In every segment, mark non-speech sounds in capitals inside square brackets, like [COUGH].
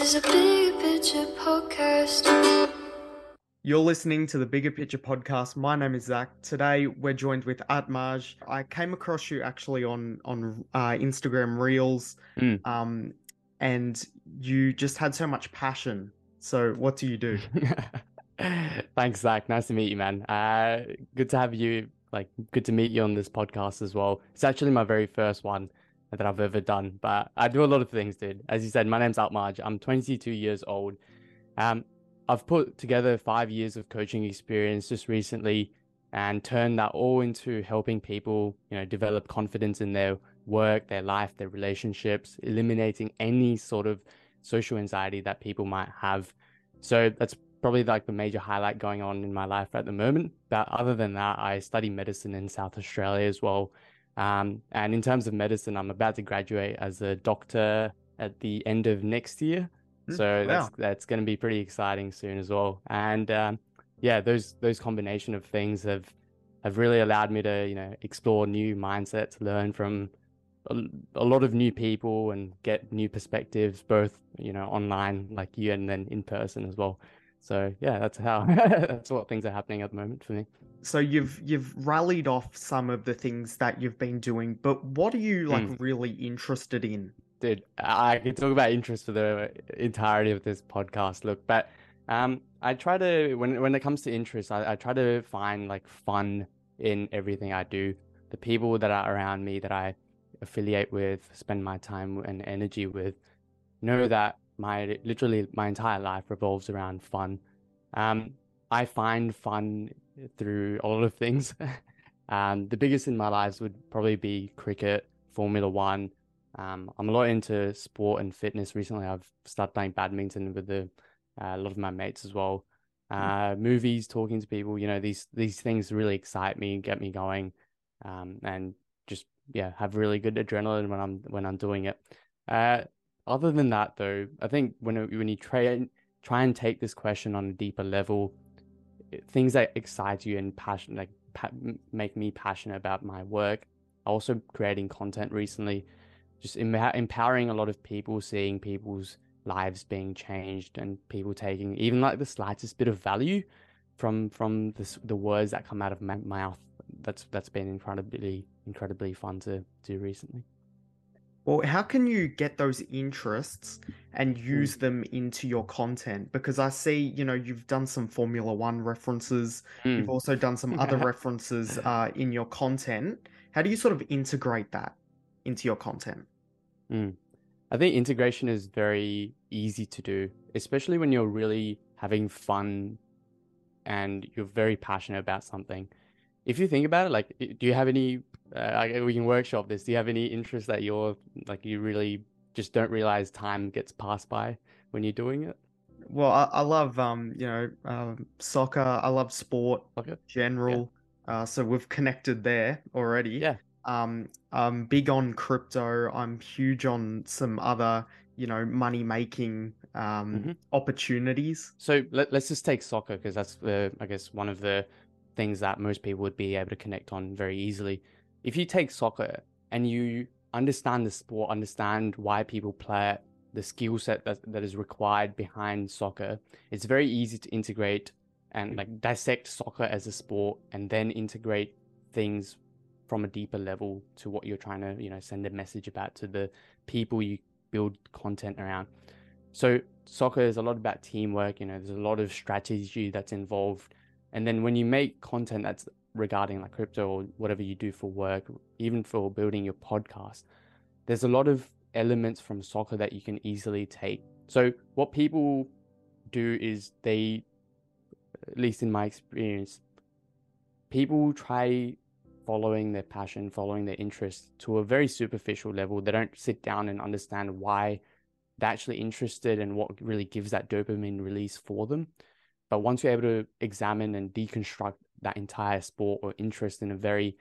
is a big picture podcast. You're listening to the Bigger Picture podcast. My name is Zach. Today we're joined with Aatmaj. I came across you actually on on uh, Instagram Reels, Mm. um, and you just had so much passion. So what do you do? [LAUGHS] Thanks, Zach. Nice to meet you, man. Uh, good to have you. Like, good to meet you on this podcast as well. It's actually my very first one that I've ever done, but I do a lot of things, dude. As you said, my name's Aatmaj. I'm 22 years old. Um, I've put together five years of coaching experience just recently and turned that all into helping people, you know, develop confidence in their work, their life, their relationships, eliminating any sort of social anxiety that people might have. So that's probably like the major highlight going on in my life at the moment. But other than that, I study medicine in South Australia as well. Um, and in terms of medicine, I'm about to graduate as a doctor at the end of next year. Mm, So that's that's going to be pretty exciting soon as well. And um, yeah, those those combination of things have have really allowed me to you know explore new mindsets, learn from a, a lot of new people, and get new perspectives, both you know online like you, and then in person as well. So yeah, that's how [LAUGHS] that's what things are happening at the moment for me. So you've you've rallied off some of the things that you've been doing, but what are you like Mm. really interested in? Dude, I could talk about interest for the entirety of this podcast. Look, but um, I try to when when it comes to interest, I, I try to find like fun in everything I do. The people that are around me that I affiliate with, spend my time and energy with, know that my literally my entire life revolves around fun. Um, I find fun through a lot of things. [LAUGHS] um, the biggest in my lives would probably be cricket, Formula One. Um, I'm a lot into sport and fitness recently. I've started playing badminton with the, uh, a lot of my mates as well. Uh, movies, talking to people, you know, these these things really excite me, and get me going, um, and just yeah, have really good adrenaline when I'm when I'm doing it. Uh, other than that, though, I think when when you try try and take this question on a deeper level, things that excite you and passion like pa- make me passionate about my work. Also, creating content recently, just empower- empowering a lot of people, seeing people's lives being changed, and people taking even like the slightest bit of value from from the the words that come out of my mouth. That's that's been incredibly incredibly fun to do recently. Well, how can you get those interests and use them into your content? Because I see, you know, you've done some Formula One references. You've Mm. also done some other [LAUGHS] references uh, in your content. How do you sort of integrate that into your content? Mm. I think integration is very easy to do, especially when you're really having fun and you're very passionate about something. If you think about it, like, do you have any? Uh, we can workshop this. Do you have any interest that you're like you really just don't realize time gets passed by when you're doing it? Well, I, I love, um, you know, um, soccer. I love sport, Okay. general. Uh, so we've connected there already. Yeah. Um, I'm big on crypto. I'm huge on some other, you know, money making um, Mhm. opportunities. So let, let's just take soccer because that's the, I guess, one of the things that most people would be able to connect on very easily. If you take soccer and you understand the sport, understand why people play it, the skill set that, that is required behind soccer, it's very easy to integrate and mm. like dissect soccer as a sport and then integrate things from a deeper level to what you're trying to, you know, send a message about to the people you build content around. So soccer is a lot about teamwork, you know, there's a lot of strategy that's involved. And then when you make content that's regarding like crypto or whatever you do for work, even for building your podcast, there's a lot of elements from soccer that you can easily take. So what people do is they at least in my experience, people try following their passion, following their interest to a very superficial level. They don't sit down and understand why they're actually interested and what really gives that dopamine release for them. But once you're able to examine and deconstruct that entire sport or interest in a very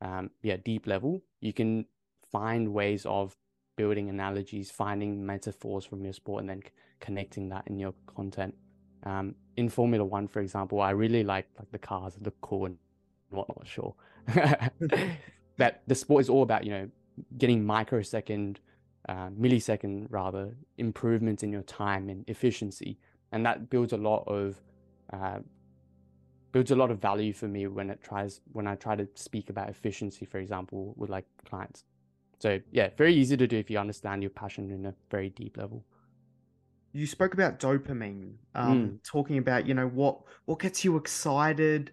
um, yeah deep level, you can find ways of building analogies, finding metaphors from your sport, and then c- connecting that in your content. Um, in Formula One, for example, I really like like the cars look cool and whatnot. Sure, [LAUGHS] [LAUGHS] but the sport is all about you know getting microsecond uh, millisecond rather improvements in your time and efficiency, and that builds a lot of uh, builds a lot of value for me when it tries when I try to speak about efficiency, for example, with like clients. So yeah, very easy to do if you understand your passion in a very deep level. You spoke about dopamine, um, talking about you know what what gets you excited.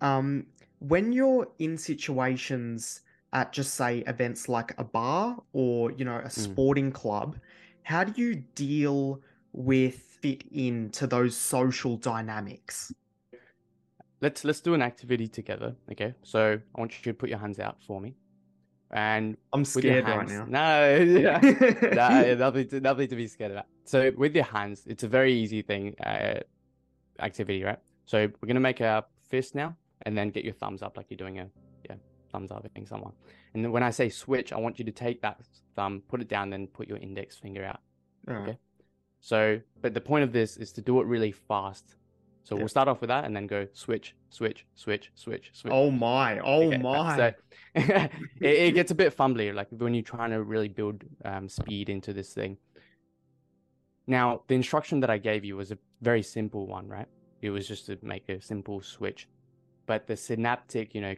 Um, when you're in situations at just say events like a bar or you know a sporting club, how do you deal with fit into those social dynamics? Let's let's do an activity together. Okay, so I want you to put your hands out for me, and I'm scared right now. No, [LAUGHS] yeah. [LAUGHS] no, nothing to, nothing to be scared about. So with your hands, it's a very easy thing, uh, activity, right? So we're gonna make a fist now, and then get your thumbs up like you're doing a yeah thumbs up hitting someone. And then when I say switch, I want you to take that thumb, put it down, then put your index finger out. All right. So, but the point of this is to do it really fast. So we'll start off with that, and then go switch, switch, switch, switch, switch. Oh my! Oh Okay, my! So [LAUGHS] it, it gets a bit fumbly, like when you're trying to really build um, speed into this thing. Now, the instruction that I gave you was a very simple one, right? It was just to make a simple switch, but the synaptic, you know,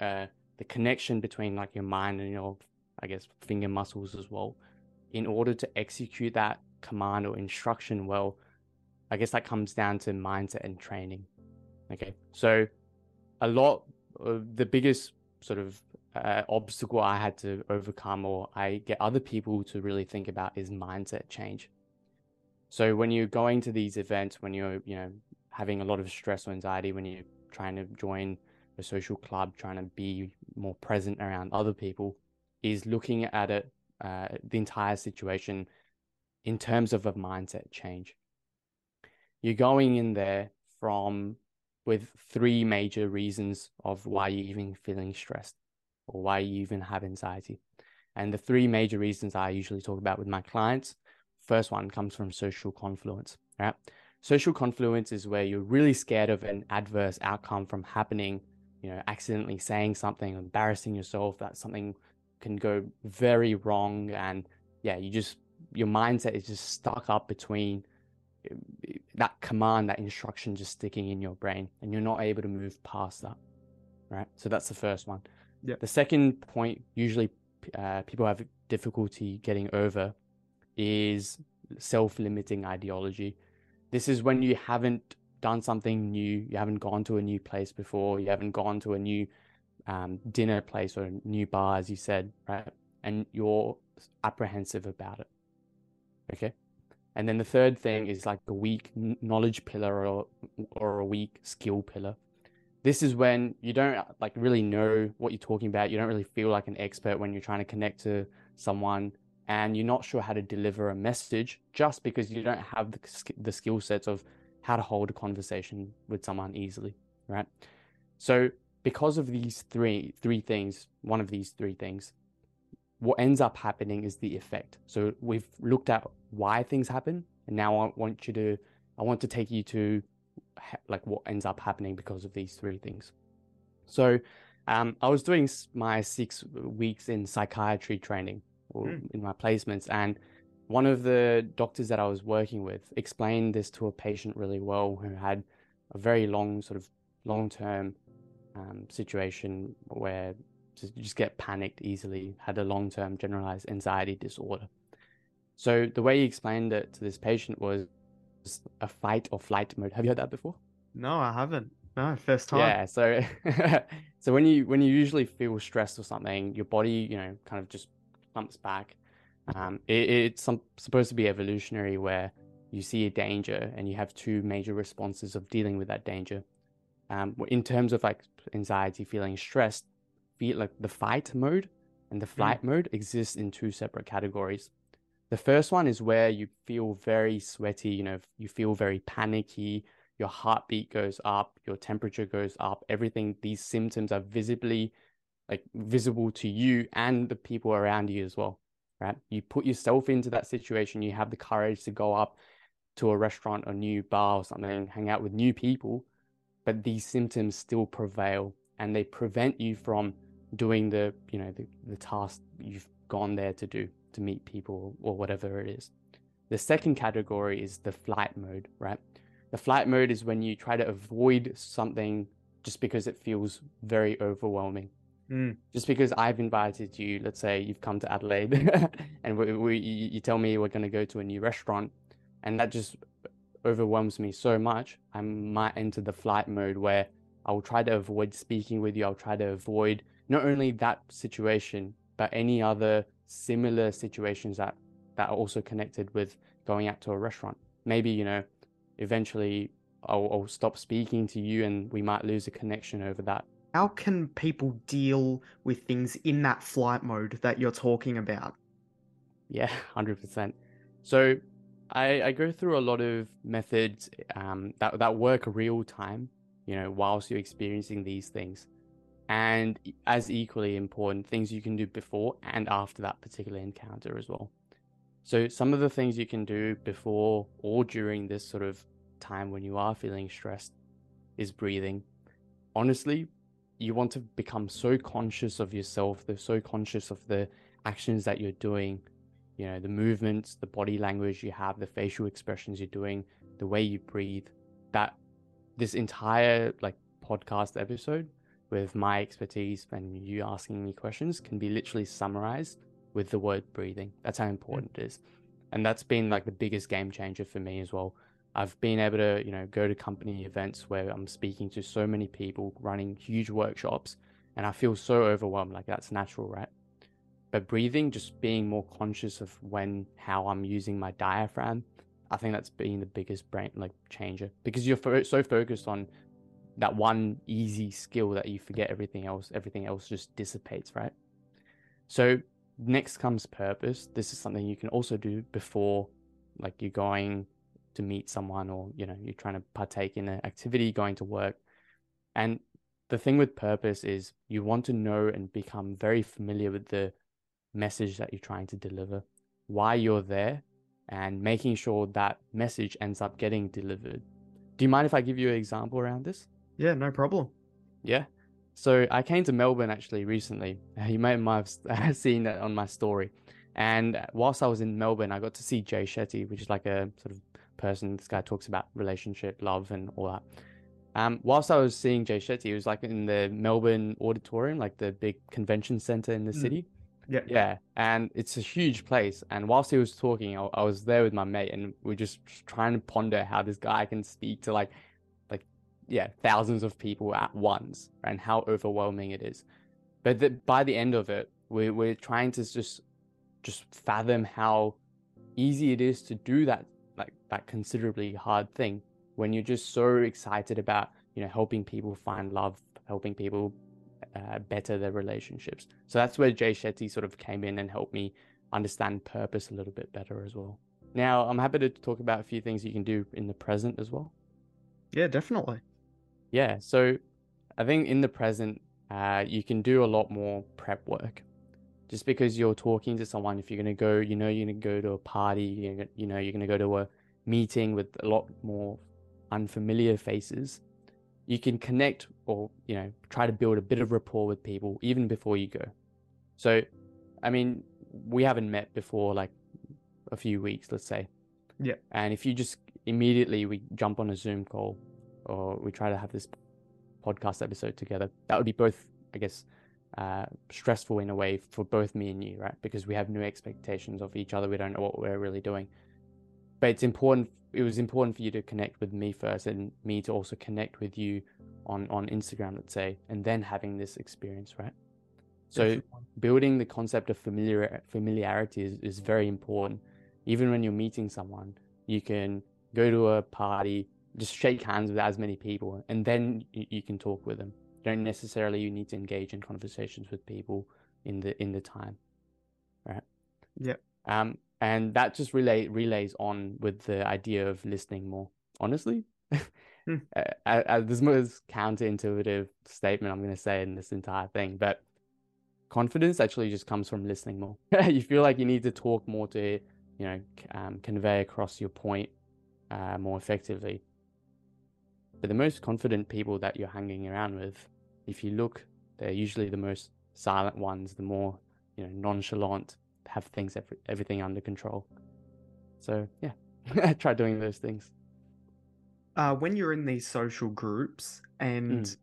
uh, the connection between like your mind and your, I guess, finger muscles as well, in order to execute that command or instruction well, I guess that comes down to mindset and training. Okay, so a lot of the biggest sort of uh, obstacle I had to overcome or I get other people to really think about is mindset change. So when you're going to these events, when you're, you know, having a lot of stress or anxiety, when you're trying to join a social club, trying to be more present around other people, is looking at it, uh, the entire situation in terms of a mindset change. You're going in there from with three major reasons of why you're even feeling stressed or why you even have anxiety. And the three major reasons I usually talk about with my clients first one comes from social confluence, right? Social confluence is where you're really scared of an adverse outcome from happening, you know, accidentally saying something, embarrassing yourself, that something can go very wrong. And yeah, you just, your mindset is just stuck up between eh, that command, that instruction just sticking in your brain, and you're not able to move past that, right? So that's the first one. Yeah. The second point, usually uh, people have difficulty getting over, is self-limiting ideology. This is when you haven't done something new, you haven't gone to a new place before, you haven't gone to a new um, dinner place or a new bar, as you said, right? And you're apprehensive about it. Okay. And then the third thing is like a weak knowledge pillar or or a weak skill pillar. This is when you don't uh, like really know what you're talking about. You don't really feel like an expert when you're trying to connect to someone and you're not sure how to deliver a message just because you don't have the, the skill sets of how to hold a conversation with someone easily, right? So because of these three three things, one of these three things, what ends up happening is the effect. So we've looked at why things happen, and now I want you to, I want to take you to, like what ends up happening because of these three things. So, um, I was doing my six weeks in psychiatry training or Mm. in my placements, and one of the doctors that I was working with explained this to a patient really well who had a very long sort of long-term um, situation where just, just get panicked easily, had a long term generalized anxiety disorder. So the way he explained it to this patient was a fight or flight mode. Have you heard that before? No, I haven't. No, first time. Yeah. So [LAUGHS] so when you when you usually feel stressed or something, your body you know kind of just thumps back. Um, it, it's some, supposed to be evolutionary where you see a danger and you have two major responses of dealing with that danger. Um, in terms of like anxiety, feeling stressed, feel like the fight mode and the flight mode exists in two separate categories. The first one is where you feel very sweaty, you know, you feel very panicky, your heartbeat goes up, your temperature goes up, everything, these symptoms are visibly like visible to you and the people around you as well, right? You put yourself into that situation, you have the courage to go up to a restaurant or new bar or something, hang out with new people, but these symptoms still prevail and they prevent you from doing the, you know, the, the task you've gone there to do. To meet people or whatever it is. The second category is the flight mode, right? The flight mode is when you try to avoid something just because it feels very overwhelming. Mm. Just because I've invited you, let's say you've come to Adelaide [LAUGHS] and we, we, you tell me we're going to go to a new restaurant, and that just overwhelms me so much, I might enter the flight mode where I will try to avoid speaking with you. I'll try to avoid not only that situation, but any other similar situations that, that are also connected with going out to a restaurant. Maybe, you know, eventually I'll, I'll stop speaking to you and we might lose a connection over that. How can people deal with things in that flight mode that you're talking about? Yeah, [LAUGHS] 100%. So I, I go through a lot of methods um, that, that work real time, you know, whilst you're experiencing these things. And as equally important, things you can do before and after that particular encounter as well. So, some of the things you can do before or during this sort of time when you are feeling stressed is breathing. Honestly, you want to become so conscious of yourself, they're so conscious of the actions that you're doing you know the movements the body language you have the facial expressions you're doing the way you breathe that this entire like podcast episode with my expertise and you asking me questions can be literally summarized with the word breathing. That's how mm. important it is. And that's been like the biggest game changer for me as well. I've been able to you know go to company events where i'm speaking to so many people running huge workshops and i feel so overwhelmed like that's natural right? But breathing, just being more conscious of when, how I'm using my diaphragm, I think that's been the biggest brain like changer because you're fo- so focused on that one easy skill that you forget everything else. Everything else just dissipates, right? So next comes purpose. This is something you can also do before, like you're going to meet someone or you know you're trying to partake in an activity, going to work, and the thing with purpose is you want to know and become very familiar with the message that you're trying to deliver, why you're there, and making sure that message ends up getting delivered. Do you mind if I give you an example around this? Yeah, no problem. Yeah. So I came to Melbourne actually recently. You may have [LAUGHS] seen that on my story. And whilst I was in Melbourne, I got to see Jay Shetty, which is like a sort of person. This guy talks about relationship, love, and all that. Um, whilst I was seeing Jay Shetty, he was like in the Melbourne Auditorium, like the big convention center in the mm. city. Yeah. Yeah. And it's a huge place. And whilst he was talking, I, I was there with my mate and we are just trying to ponder how this guy can speak to like, yeah, thousands of people at once and how overwhelming it is. But the, by the end of it, we, we're trying to just, just fathom how easy it is to do that, like that considerably hard thing when you're just so excited about, you know, helping people find love, helping people uh, better their relationships. So that's where Jay Shetty sort of came in and helped me understand purpose a little bit better as well. Now, I'm happy to talk about a few things you can do in the present as well. Yeah, definitely. Yeah, so I think in the present, uh, you can do a lot more prep work. Just because you're talking to someone, if you're going to go, you know, you're going to go to a party, you you know, you're going to go to a meeting with a lot more unfamiliar faces you can connect or you know try to build a bit of rapport with people even before you go. So i mean we haven't met before like a few weeks let's say. Yeah. And if you just immediately we jump on a zoom call or we try to have this podcast episode together that would be both i guess uh, stressful in a way for both me and you right? Because we have no expectations of each other. We don't know what we're really doing. But it's important it was important for you to connect with me first and me to also connect with you on on Instagram let's say and then having this experience right? So Definitely. building the concept of familiar familiarity is, is very important. Even when you're meeting someone you can go to a party just shake hands with as many people and then you, you can talk with them. You don't necessarily you need to engage in conversations with people in the in the time right? Yeah um and that just relay relays on with the idea of listening more honestly. Hmm. uh, this most counterintuitive statement i'm going to say in this entire thing but confidence actually just comes from listening more. [LAUGHS] You feel like you need to talk more to you know um, convey across your point uh, more effectively but the most confident people that you're hanging around with if you look they're usually the most silent ones the more you know nonchalant have things every, everything under control. So yeah, [LAUGHS] try doing those things. Uh, when you're in these social groups and Mm.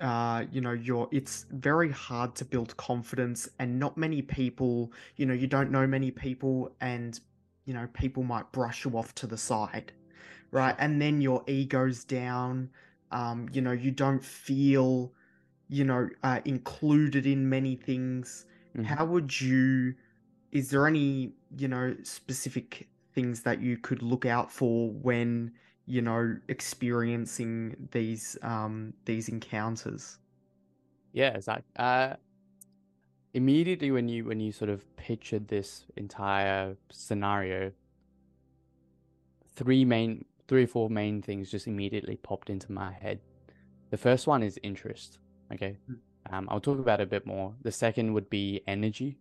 uh, you know you're it's very hard to build confidence and not many people you know you don't know many people and you know people might brush you off to the side right and then your ego's down um, you know you don't feel you know uh, included in many things Mhm. how would you is there any you know specific things that you could look out for when you know experiencing these um these encounters Yeah, exactly. Uh, immediately when you when you sort of pictured this entire scenario, three main, three or four main things just immediately popped into my head. The first one is interest. Okay, Mm. um, I'll talk about it a bit more. The second would be energy,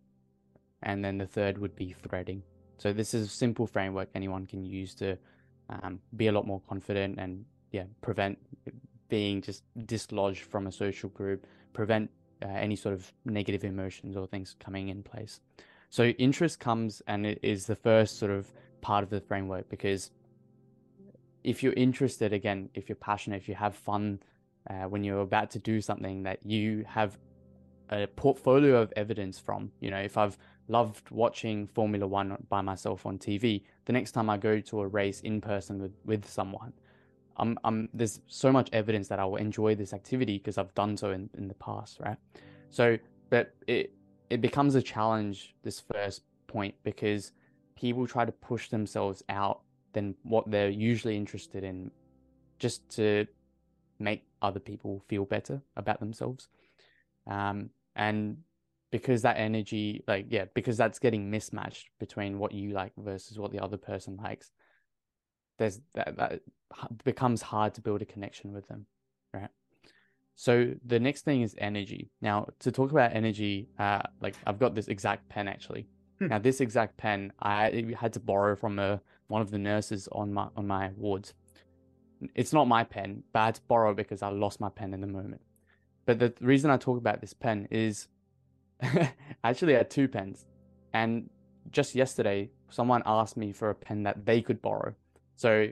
and then the third would be threading. So this is a simple framework anyone can use to um, be a lot more confident and yeah, prevent being just dislodged from a social group, prevent uh, any sort of negative emotions or things coming in place. So interest comes and it is the first sort of part of the framework because if you're interested, again, if you're passionate, if you have fun uh, when you're about to do something that you have a portfolio of evidence from, you know, if I've loved watching Formula One by myself on TV, the next time I go to a race in person with, with someone, I'm, I'm, there's so much evidence that I will enjoy this activity because I've done so in, in the past, right? So, but it, it becomes a challenge, this first point, because people try to push themselves out than what they're usually interested in just to make other people feel better about themselves. Um, and because that energy, like, yeah, because that's getting mismatched between what you like versus what the other person likes, there's that, that becomes hard to build a connection with them, right? So the next thing is energy. Now, to talk about energy, uh, like I've got this exact pen actually. Hmm. Now, this exact pen I had to borrow from a, one of the nurses on my on my wards. It's not my pen, but I had to borrow because I lost my pen in the moment. But the reason I talk about this pen is actually [LAUGHS] I actually had two pens, and just yesterday someone asked me for a pen that they could borrow. So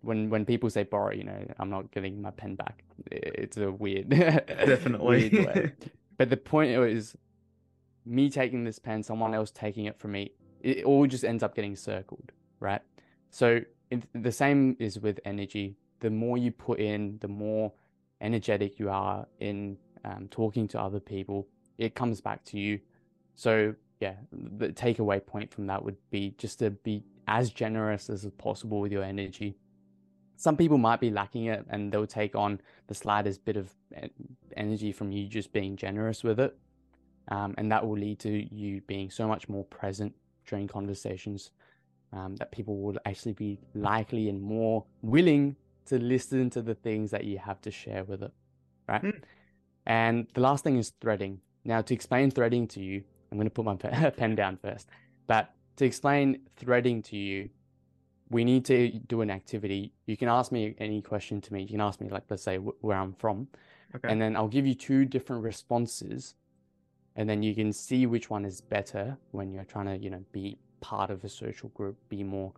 when when people say borrow, you know, I'm not getting my pen back. It's a weird, definitely weird way. [LAUGHS] But the point is, me taking this pen, someone else taking it from me, it all just ends up getting circled, right? So the same is with energy. The more you put in, the more energetic you are in um, talking to other people, it comes back to you. So yeah, the takeaway point from that would be just to be as generous as possible with your energy. Some people might be lacking it and they'll take on the slightest bit of energy from you just being generous with it. Um, and that will lead to you being so much more present during conversations um, that people will actually be likely and more willing to listen to the things that you have to share with it. Right. Mm. And the last thing is threading. Now, to explain threading to you, I'm going to put my [LAUGHS] pen down first. But to explain threading to you, we need to do an activity. You can ask me any question to me. You can ask me, like, let's say, where I'm from. okay And then I'll give you two different responses. And then you can see which one is better when you're trying to, you know, be part of a social group, be more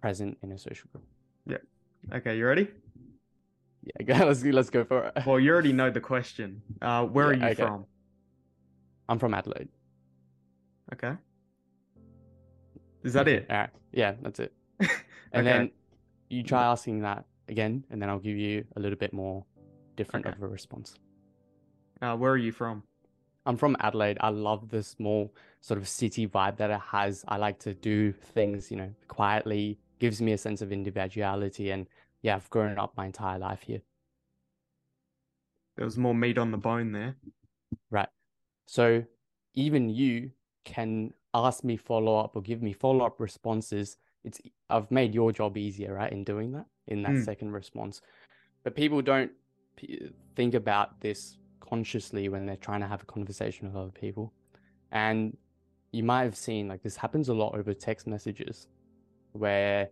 present in a social group. Yeah. Okay you ready Yeah, [LAUGHS] go- let's let's go for it. well you already know [LAUGHS] the question uh where Yeah, are you okay. from I'm from Adelaide. okay is that it All right. Yeah, that's it. [LAUGHS] And Okay. then you try asking that again, and then I'll give you a little bit more different Okay. of a response. uh where are you from I'm from Adelaide. I love the small sort of city vibe that it has. I like to do things, you know, quietly, gives me a sense of individuality. And yeah, I've grown up my entire life here. there was more meat on the bone there Right. So even you can ask me follow up or give me follow up responses. It's I've made your job easier, right, in doing that in that Mm. second response. But people don't p- think about this consciously when they're trying to have a conversation with other people. And you might have seen like this happens a lot over text messages where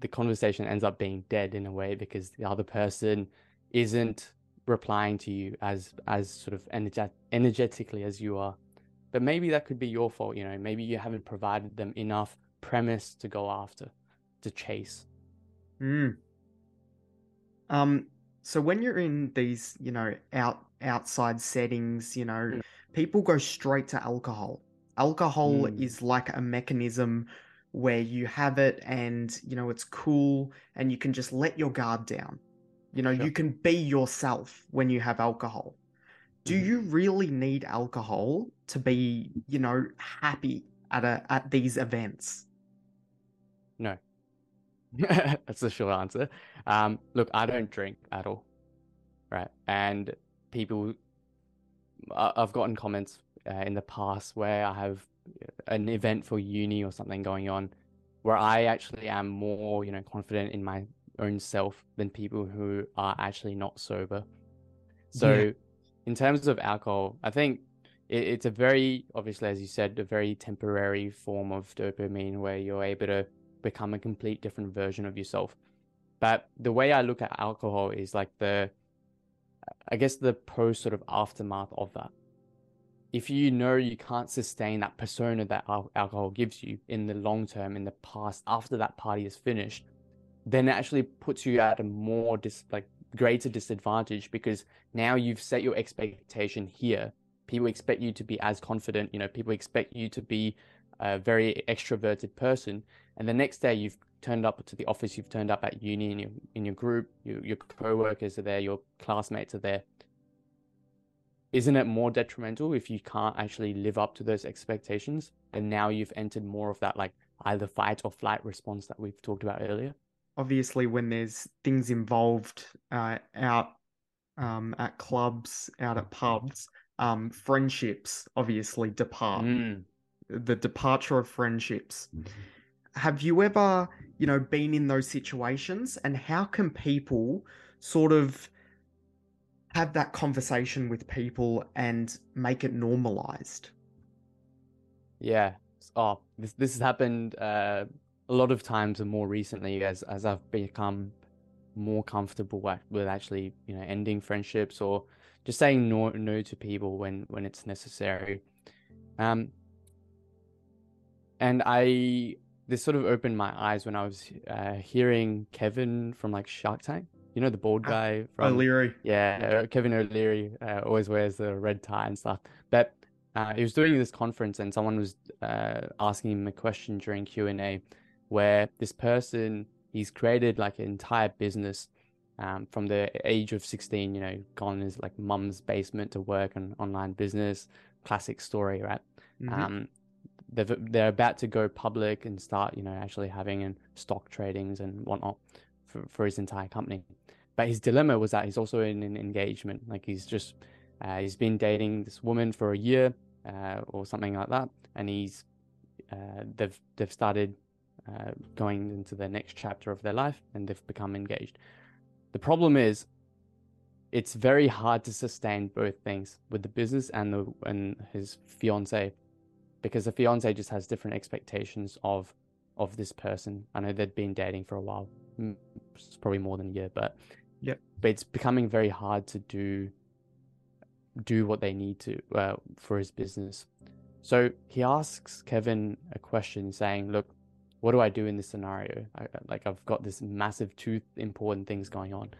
the conversation ends up being dead in a way because the other person isn't replying to you as as sort of energet- energetically as you are but maybe that could be your fault. You know, maybe you haven't provided them enough premise to go after, to chase. Mm. Um, so when you're in these, you know, out outside settings, you know, Mm. people go straight to alcohol. Alcohol Mm. is like a mechanism where you have it and, you know, it's cool and you can just let your guard down. You know, Sure. you can be yourself when you have alcohol. Do Mhm. you really need alcohol to be, you know, happy at a at these events? No. [LAUGHS] That's the short answer. Um, look, I don't drink at all, right? And people, I've gotten comments uh, in the past where I have an event for uni or something going on, where I actually am more, you know, confident in my own self than people who are actually not sober. So, in terms of alcohol, I think it, it's a very, obviously, as you said, a very temporary form of dopamine where you're able to become a complete different version of yourself. But the way I look at alcohol is like the, I guess, the post sort of aftermath of that. If you know you can't sustain that persona that al- alcohol gives you in the long term, in the past, after that party is finished, then it actually puts you at a more dis like greater disadvantage because now you've set your expectation here. People expect you to be as confident, you know, people expect you to be a very extroverted person. And the next day you've turned up to the office, you've turned up at uni in your in your group, you, your co-workers are there, your classmates are there. Isn't it more detrimental if you can't actually live up to those expectations? And now you've entered more of that like either fight or flight response that we've talked about earlier. obviously when there's things involved uh, out um, at clubs, out at pubs, um, friendships obviously depart. Mm. The departure of friendships. Have you ever, you know, been in those situations? And how can people sort of have that conversation with people and make it normalized? Yeah. Oh, this this has happened uh, a lot of times and more recently as as I've become more comfortable with, actually, you know, ending friendships or just saying no no to people when when it's necessary. Um, and I this sort of opened my eyes when I was uh, hearing Kevin from like Shark Tank. You know, the bald Ah, guy from O'Leary. yeah, uh, Kevin O'Leary uh, always wears the red tie and stuff. But uh, he was doing this conference, and someone was uh, asking him a question during Q and A, where this person he's created like an entire business um, from the age of sixteen. You know, gone in his like mum's basement to work on online business. Classic story, right? Mhm. Um, they've, they're about to go public and start, you know, actually having in stock tradings and whatnot for, for his entire company. But his dilemma was that he's also in an engagement. Like he's just, uh, he's been dating this woman for a year uh, or something like that, and he's, uh, they've they've started uh, going into the next chapter of their life, and they've become engaged. The problem is, it's very hard to sustain both things with the business and the and his fiance because the fiance just has different expectations of of this person. I know they'd been dating for a while, it's probably more than a year, but Yep. but it's becoming very hard to do do what they need to uh, for his business. So he asks Kevin a question, saying, "Look, what do I do in this scenario? I, like I've got this massive two important things going on."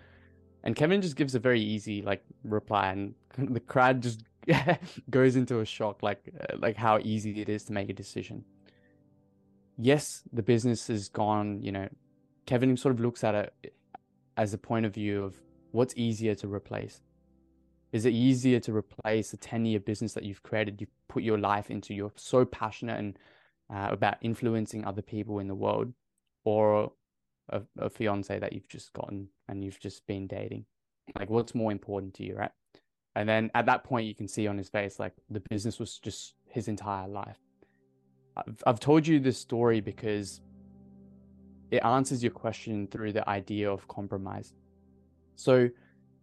And Kevin just gives a very easy like reply, and [LAUGHS] the crowd just [LAUGHS] goes into a shock, like uh, like how easy it is to make a decision. Yes, the business is gone. You know, Kevin sort of looks at it as a point of view of what's easier to replace. Is it easier to replace a ten-year business that you've created, you've put your life into, you're so passionate and uh, about influencing other people in the world, or a, a fiance that you've just gotten and you've just been dating? Like, what's more important to you, right? And then at that point, you can see on his face, like the business was just his entire life. I've, I've told you this story because it answers your question through the idea of compromise. So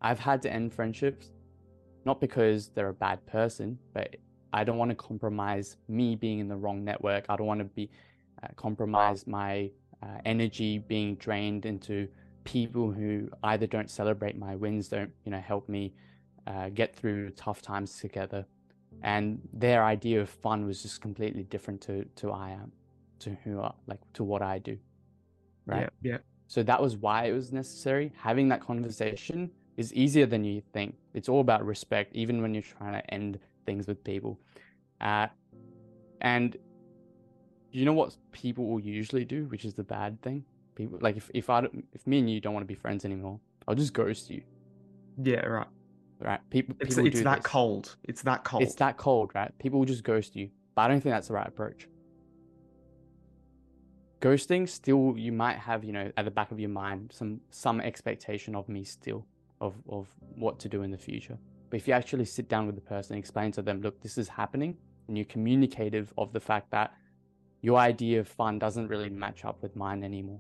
I've had to end friendships, not because they're a bad person, but I don't want to compromise me being in the wrong network. I don't want to be uh, compromise my uh, energy being drained into people who either don't celebrate my wins, don't you know help me uh, get through tough times together. and their idea of fun was just completely different to to I am, to who I, like to what I do, right? Yeah, yeah. So that was why it was necessary. Having that conversation is easier than you think. It's all about respect, even when you're trying to end things with people. Uh, and you know what people will usually do, which is the bad thing. People like if if I don't- if me and you don't want to be friends anymore, I'll just ghost you, Yeah, right. right? People, It's people it's that this. cold. It's that cold. It's that cold, right? People will just ghost you, but I don't think that's the right approach. Ghosting, still, you might have, you know, at the back of your mind, some some expectation of me still, of of what to do in the future. But if you actually sit down with the person, and explain to them, look, this is happening, and you're communicative of the fact that your idea of fun doesn't really match up with mine anymore,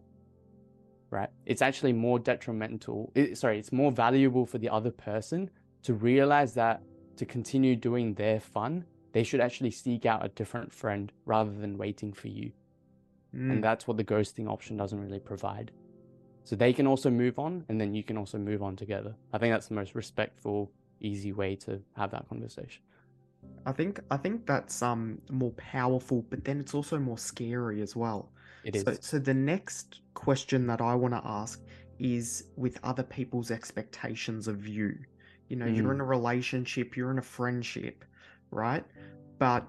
right? It's actually more detrimental. It, sorry, it's more valuable for the other person to realize that to continue doing their fun, they should actually seek out a different friend rather than waiting for you. Mm, And that's what the ghosting option doesn't really provide. So they can also move on and then you can also move on together. I think that's the most respectful, easy way to have that conversation. I think I think that's um more powerful, but then it's also more scary as well. It is. So, so the next question that I want to ask is with other people's expectations of you. You know, you're Mm. in a relationship, you're in a friendship, right? But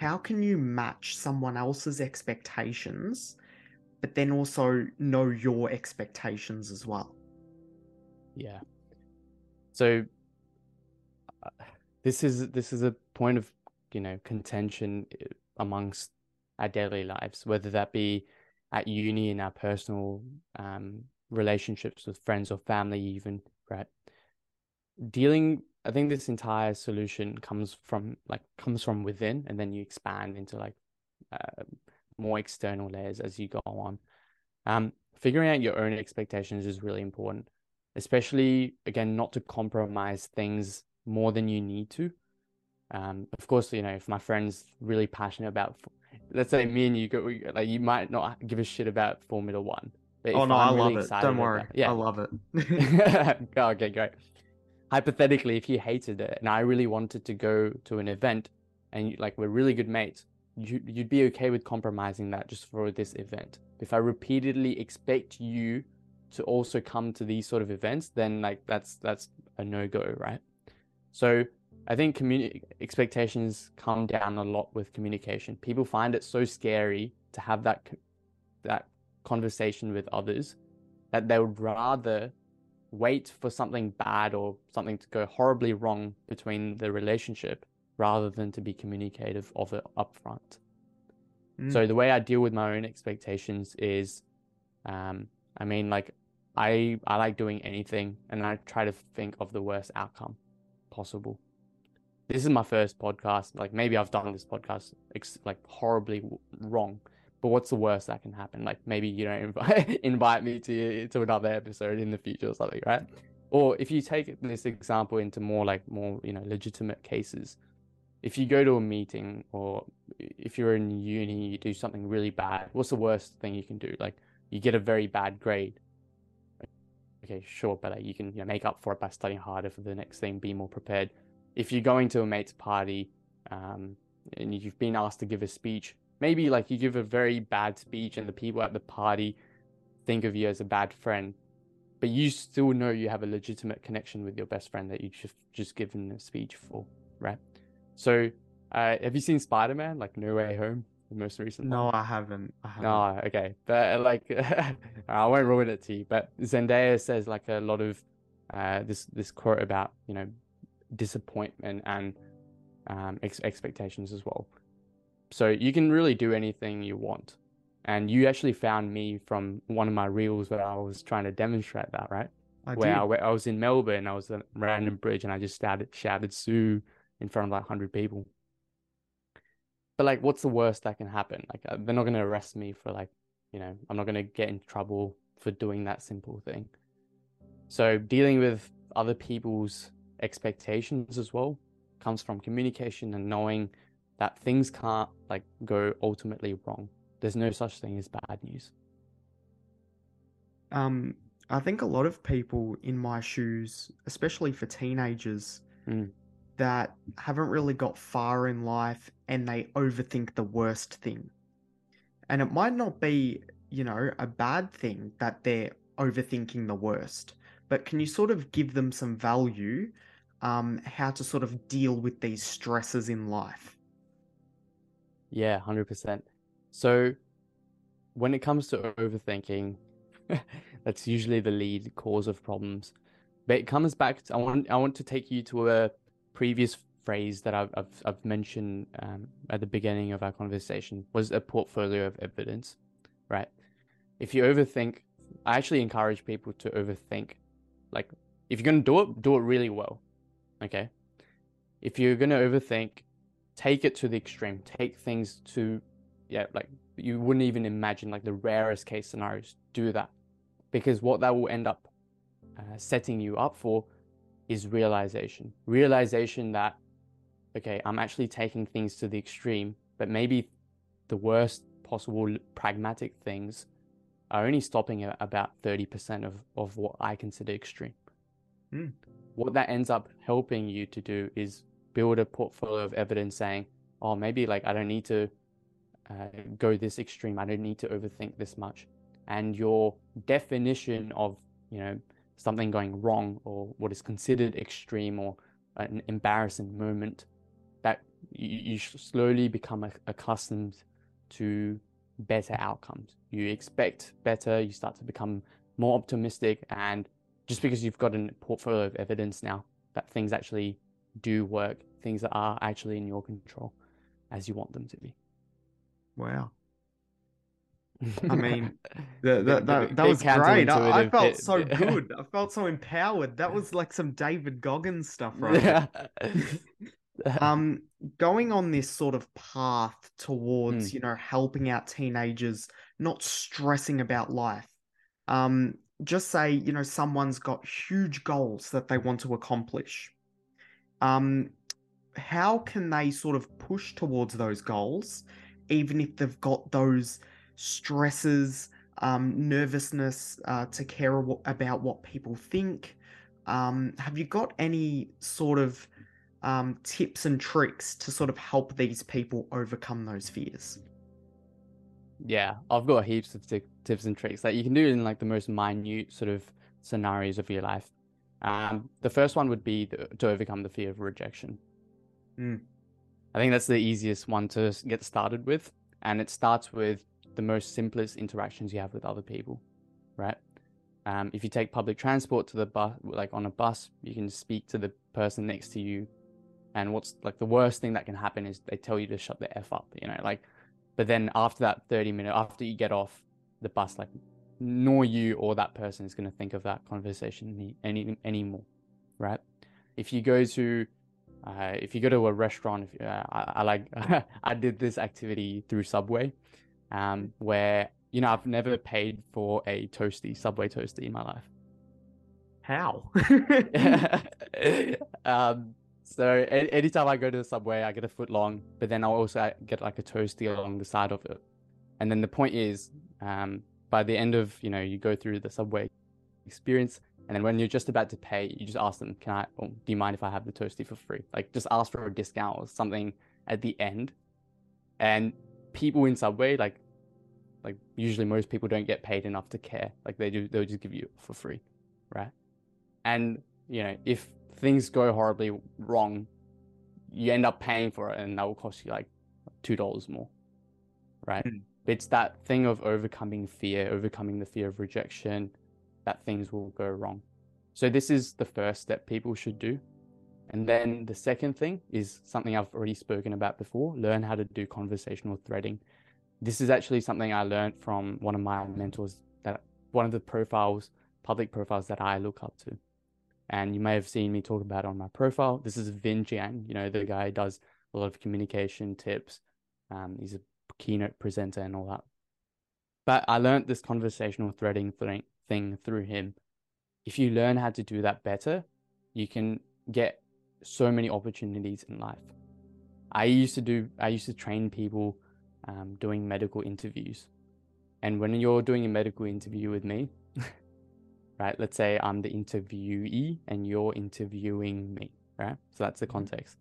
how can you match someone else's expectations, but then also know your expectations as well? Yeah. So uh, this is this is a point of you know contention uh, amongst our daily lives, whether that be at uni in our personal um, relationships with friends or family, even right. Dealing, I think this entire solution comes from like comes from within, and then you expand into like uh, more external layers as you go on. Um, figuring out your own expectations is really important especially again not to compromise things more than you need to um of course you know if my friend's really passionate about let's say me and you go like you might not give a shit about formula one but oh no, I I'm love really it. Don't worry. yeah I love it. [LAUGHS] [LAUGHS] okay great hypothetically if you hated it and i really wanted to go to an event and you, like we're really good mates you, you'd be okay with compromising that just for this event. If i repeatedly expect you to also come to these sort of events then like that's that's a no-go right? So i think communi- expectations come down a lot with communication. People find it so scary to have that that conversation with others that they would rather wait for something bad or something to go horribly wrong between the relationship rather than to be communicative of it upfront. Mm. So the way I deal with my own expectations is, um, I mean, like I I like doing anything, and I try to think of the worst outcome possible. This is my first podcast. Like maybe I've done this podcast ex- like horribly w- wrong, but what's the worst that can happen? Like maybe you don't [LAUGHS] invite invite me to to another episode in the future or something, right? Or if you take this example into more like more you know legitimate cases, if you go to a meeting or if you're in uni, you do something really bad. What's the worst thing you can do? Like you get a very bad grade. Okay, sure, but like, you can you know, make up for it by studying harder for the next thing, be more prepared. If you're going to a mate's party, um, and you've been asked to give a speech, maybe like you give a very bad speech, and the people at the party think of you as a bad friend, but you still know you have a legitimate connection with your best friend that you just just given a speech for, right? So, uh, have you seen Spider Man, like No Way Home, the most recent one? no, I haven't. I haven't. No, okay, but uh, like [LAUGHS] I won't ruin it to you. But Zendaya says like a lot of uh, this this quote about you know disappointment and um, ex- expectations as well. So you can really do anything you want, and you actually found me from one of my reels where I was trying to demonstrate that, right? I where I, I was in Melbourne, I was at a random bridge, and I just shouted shouted Sue in front of like hundred people. But like, what's the worst that can happen? Like, uh, they're not gonna arrest me for like, you know, I'm not gonna get in trouble for doing that simple thing. So dealing with other people's expectations as well comes from communication and knowing that things can't like go ultimately wrong. There's no such thing as bad news. Um, I think a lot of people in my shoes, especially for teenagers, Mm. that haven't really got far in life and they overthink the worst thing. And it might not be, you know, a bad thing that they're overthinking the worst, but can you sort of give them some value um, how to sort of deal with these stresses in life? Yeah, 100%. So when it comes to overthinking, [LAUGHS] that's usually the lead cause of problems. But it comes back to, I want I want to take you to a previous phrase that I've I've, I've mentioned um, at the beginning of our conversation was a portfolio of evidence, right? If you overthink, I actually encourage people to overthink. Like if you're gonna do it, do it really well. Okay. If you're gonna overthink, take it to the extreme. Take things to yeah, like you wouldn't even imagine like the rarest case scenarios. Do that because what that will end up uh, setting you up for is realization. Realization that, okay, I'm actually taking things to the extreme, but maybe the worst possible pragmatic things are only stopping at about 30% of, of what I consider extreme. Mm. What that ends up helping you to do is build a portfolio of evidence saying, oh, maybe like I don't need to uh, go this extreme. I don't need to overthink this much. And your definition of, you know, something going wrong or what is considered extreme or an embarrassing moment that you, you slowly become accustomed to better outcomes. You expect better, you start to become more optimistic, and just because you've got a portfolio of evidence now that things actually do work, things that are actually in your control as you want them to be. Wow. [LAUGHS] I mean, [LAUGHS] the, the, that, that was great. I, I felt so good. I felt so empowered. That was like some David Goggins stuff, right? Yeah. [LAUGHS] um, going on this sort of path towards, mm. you know, helping out teenagers, not stressing about life. Um, just say, you know, someone's got huge goals that they want to accomplish. Um, how can they sort of push towards those goals, even if they've got those stresses, um, nervousness uh, to care about what people think. Um, have you got any sort of um, tips and tricks to sort of help these people overcome those fears? Yeah, I've got heaps of t- tips and tricks that you can do in like the most minute sort of scenarios of your life. Um, the first one would be the, to overcome the fear of rejection. Mm. I think that's the easiest one to get started with, and it starts with the most simplest interactions you have with other people, right? Um, if you take public transport to the bus, like on a bus, you can speak to the person next to you. And what's like the worst thing that can happen is they tell you to shut the F up, you know, like, but then after that 30 minute, after you get off the bus, like, nor you or that person is going to think of that conversation any, any anymore, right? If you go to, uh, if you go to a restaurant, if, uh, I, I like, [LAUGHS] I did this activity through Subway um, where you know I've never paid for a toasty, Subway toasty in my life. How? [LAUGHS] [LAUGHS] um, so anytime I go to the subway, I get a foot long, but then I'll also get like a toasty along the side of it. And then the point is, um, by the end of you know you go through the subway experience, and then when you're just about to pay, you just ask them, "Can I? Do you mind if I have the toasty for free?" Like just ask for a discount or something at the end, and people in Subway, like like usually most people don't get paid enough to care. Like they do they'll just give you for free. Right. And, you know, if things go horribly wrong, you end up paying for it and that will cost you like two dollars more. Right. Mm. It's that thing of overcoming fear, overcoming the fear of rejection, that things will go wrong. So this is the first step people should do. And then the second thing is something I've already spoken about before learn how to do conversational threading. This is actually something I learned from one of my mentors, that one of the profiles, public profiles that I look up to. And you may have seen me talk about on my profile. This is Vinh Giang, you know, the guy does a lot of communication tips. Um, he's a keynote presenter and all that. But I learned this conversational threading thing, thing through him. If you learn how to do that better, you can get so many opportunities in life. I used to do, I used to train people um, doing medical interviews. And when you're doing a medical interview with me, [LAUGHS] right, let's say I'm the interviewee and you're interviewing me, right? So that's the Mhm. context.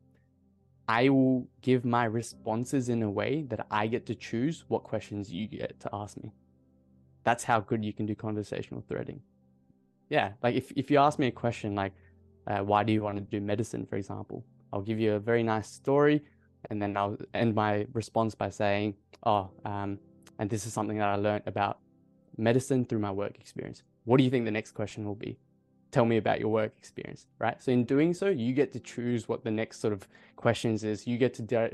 I will give my responses in a way that I get to choose what questions you get to ask me. That's how good you can do conversational threading. Yeah, like if, if you ask me a question like, uh, why do you want to do medicine, for example, I'll give you a very nice story and then I'll end my response by saying, oh, um, and this is something that I learned about medicine through my work experience. What do you think the next question will be? Tell me about your work experience, right? So in doing so, you get to choose what the next sort of questions is. You get to di-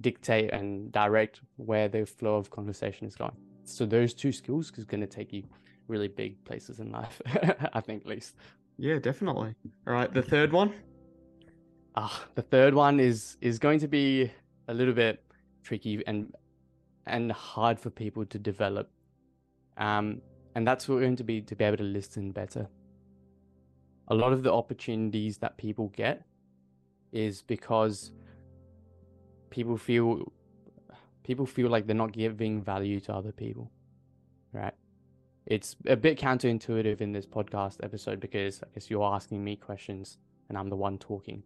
dictate and direct where the flow of conversation is going. So those two skills is going to take you really big places in life, [LAUGHS] I think, at least. Yeah, definitely. All right, the third one. Ah, the third one is is going to be a little bit tricky and and hard for people to develop. Um, and that's what we're going to be to be able to listen better. A lot of the opportunities that people get is because people feel people feel like they're not giving value to other people, right? It's a bit counterintuitive in this podcast episode because I guess you're asking me questions and I'm the one talking.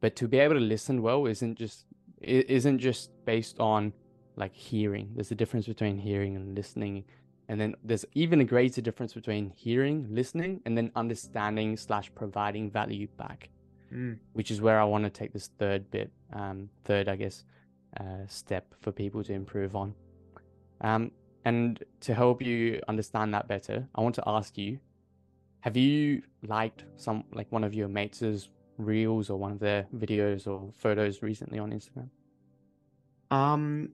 But to be able to listen well isn't just isn't just based on like hearing. There's a difference between hearing and listening. And then there's even a greater difference between hearing, listening, and then understanding slash providing value back, Mm. which is where I want to take this third bit, um, third, I guess, uh, step for people to improve on. Um, and to help you understand that better, I want to ask you: Have you liked some like one of your mates' reels or one of their videos or photos recently on Instagram? Um,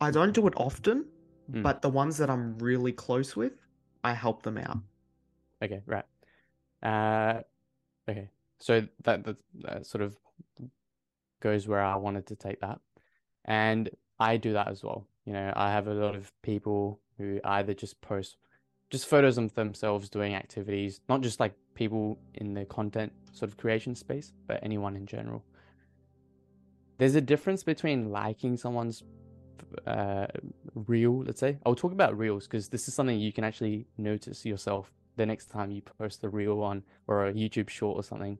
I don't do it often, Mm. but the ones that I'm really close with, I help them out. Okay, right. Uh, okay. So that, that that sort of goes where I wanted to take that, and I do that as well. You know, I have a lot of people who either just post just photos of themselves doing activities, not just like people in the content sort of creation space, but anyone in general. There's a difference between liking someone's uh, let's say. I'll talk about reels because this is something you can actually notice yourself the next time you post a reel on or a YouTube short or something.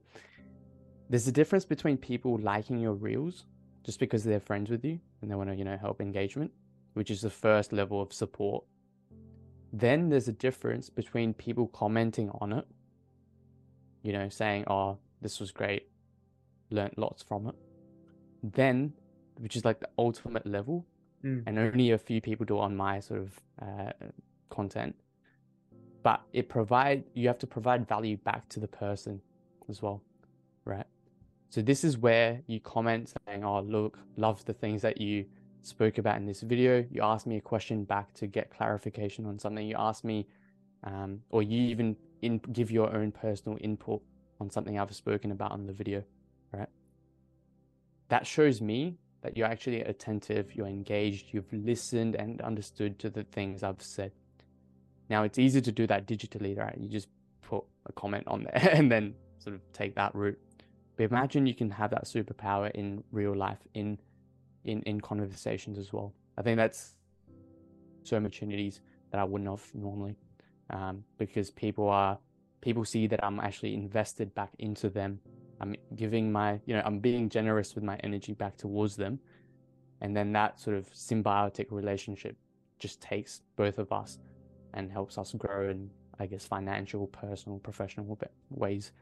There's a difference between people liking your reels just because they're friends with you and they want to, you know, help engagement, which is the first level of support. Then there's a difference between people commenting on it, you know, saying, "Oh, this was great, learned lots from it." Then, which is like the ultimate level, Mm. and only a few people do it on my sort of uh, content. But it provide you have to provide value back to the person as well, right? So this is where you comment saying, "Oh, look, love the things that you spoke about in this video." You ask me a question back to get clarification on something. You ask me, um, or you even in, give your own personal input on something I've spoken about on the video, right? That shows me that you're actually attentive, you're engaged, you've listened and understood to the things I've said. Now it's easy to do that digitally, right? You just put a comment on there [LAUGHS] and then sort of take that route. But imagine you can have that superpower in real life, in in in conversations as well. I think that's so opportunities that I wouldn't have normally, um, because people are people see that I'm actually invested back into them. I'm giving my, you know, I'm being generous with my energy back towards them, and then that sort of symbiotic relationship just takes both of us and helps us grow in, I guess, financial, personal, professional ways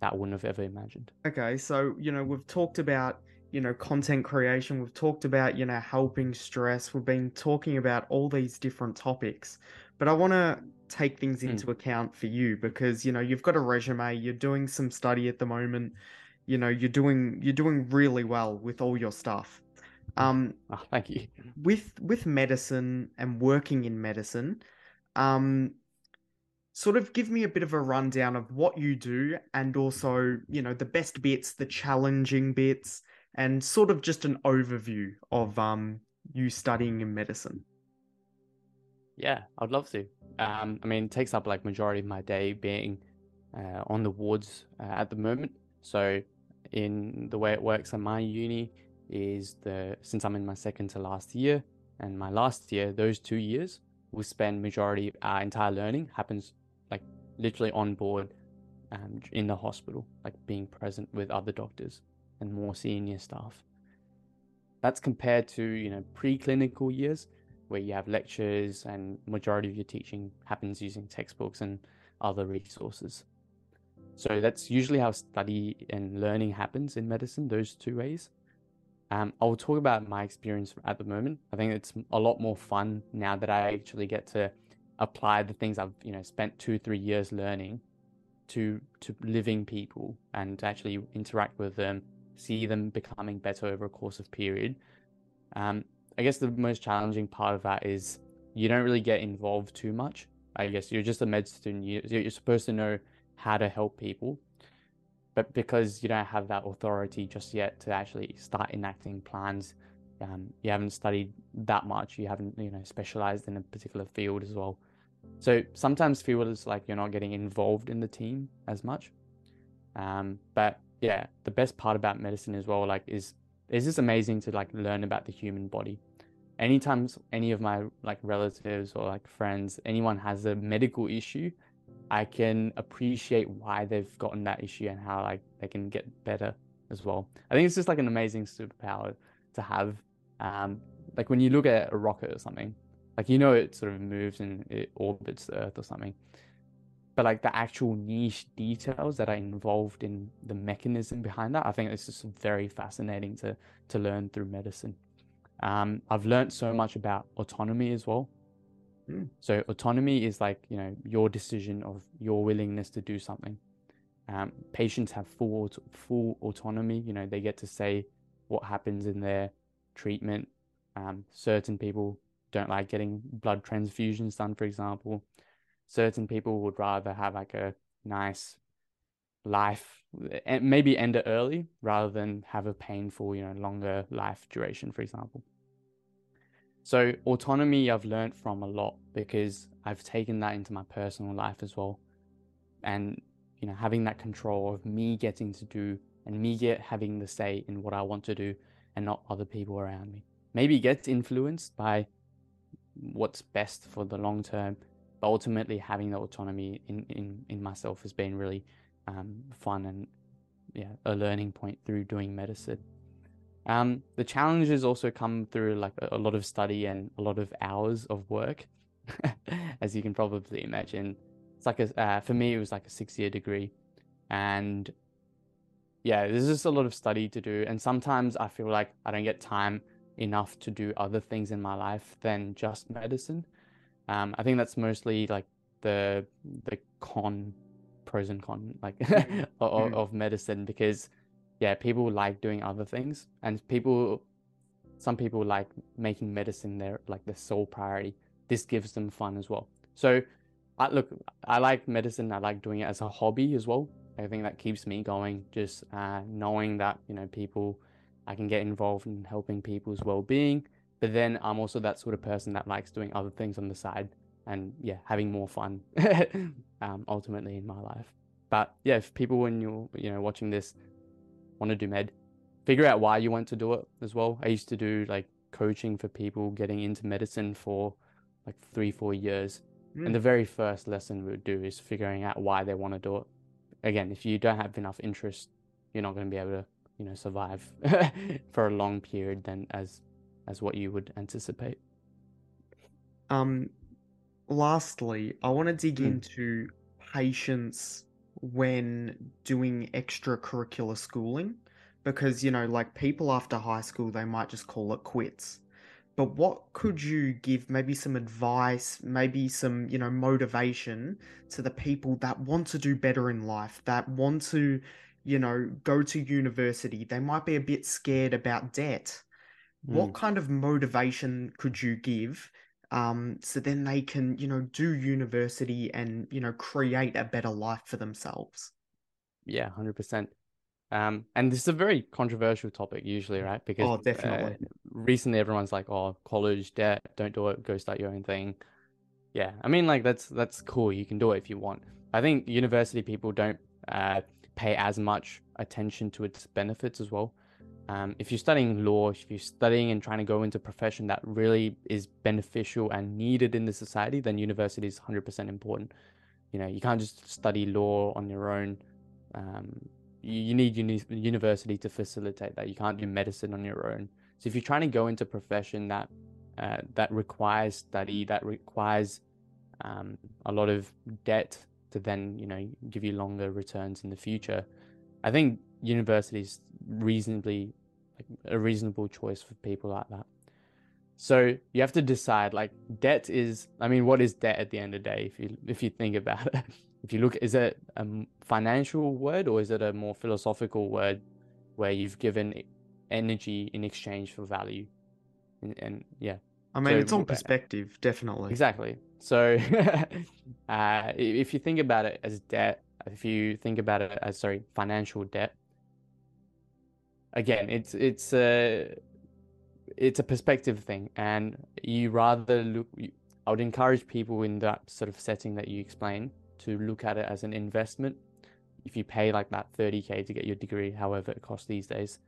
that wouldn't have ever imagined. Okay, so you know we've talked about you know content creation. We've talked about you know helping stress. We've been talking about all these different topics, but I want to take things Mm. into account for you because you know you've got a resume. You're doing some study at the moment. You know you're doing you're doing really well with all your stuff. Um, [LAUGHS] Oh, thank you. with with medicine and working in medicine, um, sort of give me a bit of a rundown of what you do and also, you know, the best bits, the challenging bits, and sort of just an overview of um you studying in medicine. Yeah, I'd love to. Um, I mean, it takes up like majority of my day being uh, on the wards uh, at the moment. So, in the way it works at my uni is the since I'm in my second to last year and my last year, those two years we spend majority our entire learning happens like literally on board um, in the hospital, like being present with other doctors and more senior staff. That's compared to you know preclinical years where you have lectures and majority of your teaching happens using textbooks and other resources. So that's usually how study and learning happens in medicine, those two ways. Um, I'll talk about my experience at the moment. I think it's a lot more fun now that I actually get to apply the things I've you know spent two three years learning to to living people and actually interact with them, see them becoming better over a course of period. Um, I guess the most challenging part of that is you don't really get involved too much. I guess you're just a med student. You, you're supposed to know how to help people, but because you don't have that authority just yet to actually start enacting plans, um, you haven't studied that much. You haven't you know specialized in a particular field as well. So sometimes feels like you're not getting involved in the team as much. Um, but yeah, the best part about medicine as well, like, is it's just amazing to like learn about the human body. Anytime any of my like relatives or like friends, anyone has a medical issue, I can appreciate why they've gotten that issue and how like they can get better as well. I think it's just like an amazing superpower to have. Um, like when you look at a rocket or something, like you know it sort of moves and it orbits the Earth or something, but like the actual niche details that are involved in the mechanism behind that, I think it's just very fascinating to to learn through medicine. Um, I've learned so much about autonomy as well. Mm. So autonomy is like you know your decision of your willingness to do something. Um, patients have full full autonomy. You know they get to say what happens in their treatment. Um, certain people don't like getting blood transfusions done, for example. Certain people would rather have like a nice life eh, and maybe end it early rather than have a painful, you know, longer life duration, for example. So autonomy I've learned from a lot because I've taken that into my personal life as well. And you know, having that control of me getting to do and me get having the say in what I want to do and not other people around me. Maybe gets influenced by what's best for the long term. But ultimately, having the autonomy in, in, in myself has been really um, fun and yeah, a learning point through doing medicine. Um, the challenges also come through like a, a, lot of study and a lot of hours of work, [LAUGHS] as you can probably imagine. It's like a uh, for me it was like a six year degree, and yeah, there's just a lot of study to do. And sometimes I feel like I don't get time enough to do other things in my life than just medicine. Um, I think that's mostly like the the con pros and cons like [LAUGHS] mm-hmm. of, mm. of medicine because yeah people like doing other things and people some people like making medicine their like the sole priority this gives them fun as well so i look i like medicine i like doing it as a hobby as well i think that keeps me going just uh, knowing that you know people I can get involved in helping people's well-being. But then I'm also that sort of person that likes doing other things on the side and yeah, having more fun [LAUGHS] um, ultimately in my life. But yeah, if people when you're you know watching this want to do med, figure out why you want to do it as well. I used to do like coaching for people getting into medicine for like three, four years. Mm. And the very first lesson we would do is figuring out why they want to do it. Again, if you don't have enough interest, you're not going to be able to you know survive [LAUGHS] for a long period than as as what you would anticipate. Um, lastly, I want to dig mm. into patience when doing extracurricular schooling because you know like people after high school they might just call it quits but what could you give maybe some advice maybe some you know motivation to the people that want to do better in life that want to you know, go to university, they might be a bit scared about debt. Mm. What kind of motivation could you give um, so then they can, you know, do university and, you know, create a better life for themselves? Yeah, 100%. Um, and this is a very controversial topic usually, right? Because oh, definitely. Uh, recently, everyone's like, "Oh, college debt, don't do it. Go start your own thing." Yeah, I mean, like that's that's cool. You can do it if you want. I think university people don't uh, pay as much attention to its benefits as well. Um, if you're studying law, if you're studying and trying to go into a profession that really is beneficial and needed in the society, then university is 100% important. you know, you can't just study law on your own. Um, you, you need uni- university to facilitate that. You can't do medicine on your own. So if you're trying to go into a profession that uh, that requires study, that requires um, a lot of debt to then you know give you longer returns in the future, I think university is reasonably like, a reasonable choice for people like that. So you have to decide like debt is I mean what is debt at the end of the day if you if you think about it [LAUGHS] if you look is it a financial word or is it a more philosophical word where you've given energy in exchange for value and, and yeah I mean, so, it's on perspective, definitely. Exactly. So, [LAUGHS] uh, if you think about it as debt, if you think about it as sorry, financial debt, again, it's it's a it's a perspective thing, and you rather look. I would encourage people in that sort of setting that you explain to look at it as an investment. If you pay like that 30k to get your degree, however it costs these days,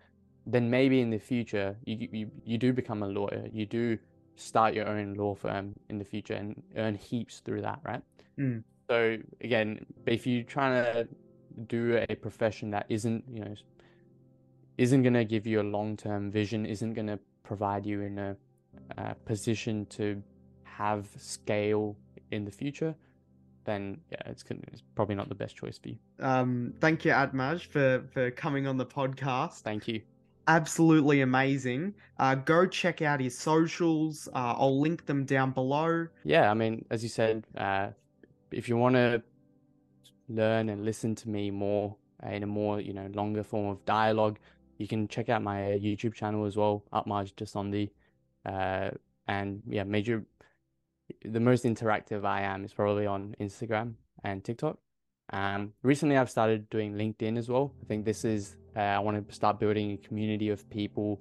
then maybe in the future you you, you do become a lawyer. You do start your own law firm in the future and earn heaps through that, right? Mm. So again, if you're trying to do a profession that isn't, you know, isn't going to give you a long-term vision, isn't going to provide you in a, a position to have scale in the future, then yeah, it's, it's probably not the best choice for you. Um, thank you, Aatmaj, for for coming on the podcast. Thank you absolutely amazing. Uh, go check out his socials. Uh, I'll link them down below. Yeah, I mean, as you said, uh, if you want to learn and listen to me more in a more you know longer form of dialogue, you can check out my YouTube channel as well, Aatmaj Dasondi. Uh, and yeah, major. The most interactive I am is probably on Instagram and TikTok. Um, recently, I've started doing LinkedIn as well. I think this is uh, I want to start building a community of people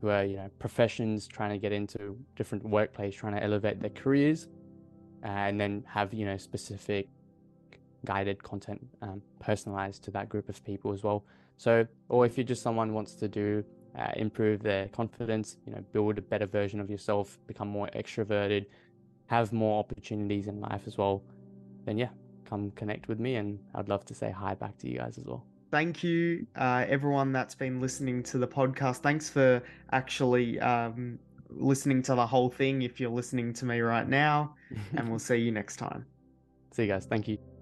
who are you know professions trying to get into different workplace, trying to elevate their careers, uh, and then have you know specific guided content um, personalized to that group of people as well. So, or if you're just someone who wants to do uh, improve their confidence, you know, build a better version of yourself, become more extroverted, have more opportunities in life as well, then yeah, come connect with me and I'd love to say hi back to you guys as well. Thank you, uh, everyone that's been listening to the podcast. Thanks for actually um, listening to the whole thing if you're listening to me right now. [LAUGHS] and we'll see you next time. See you guys. Thank you.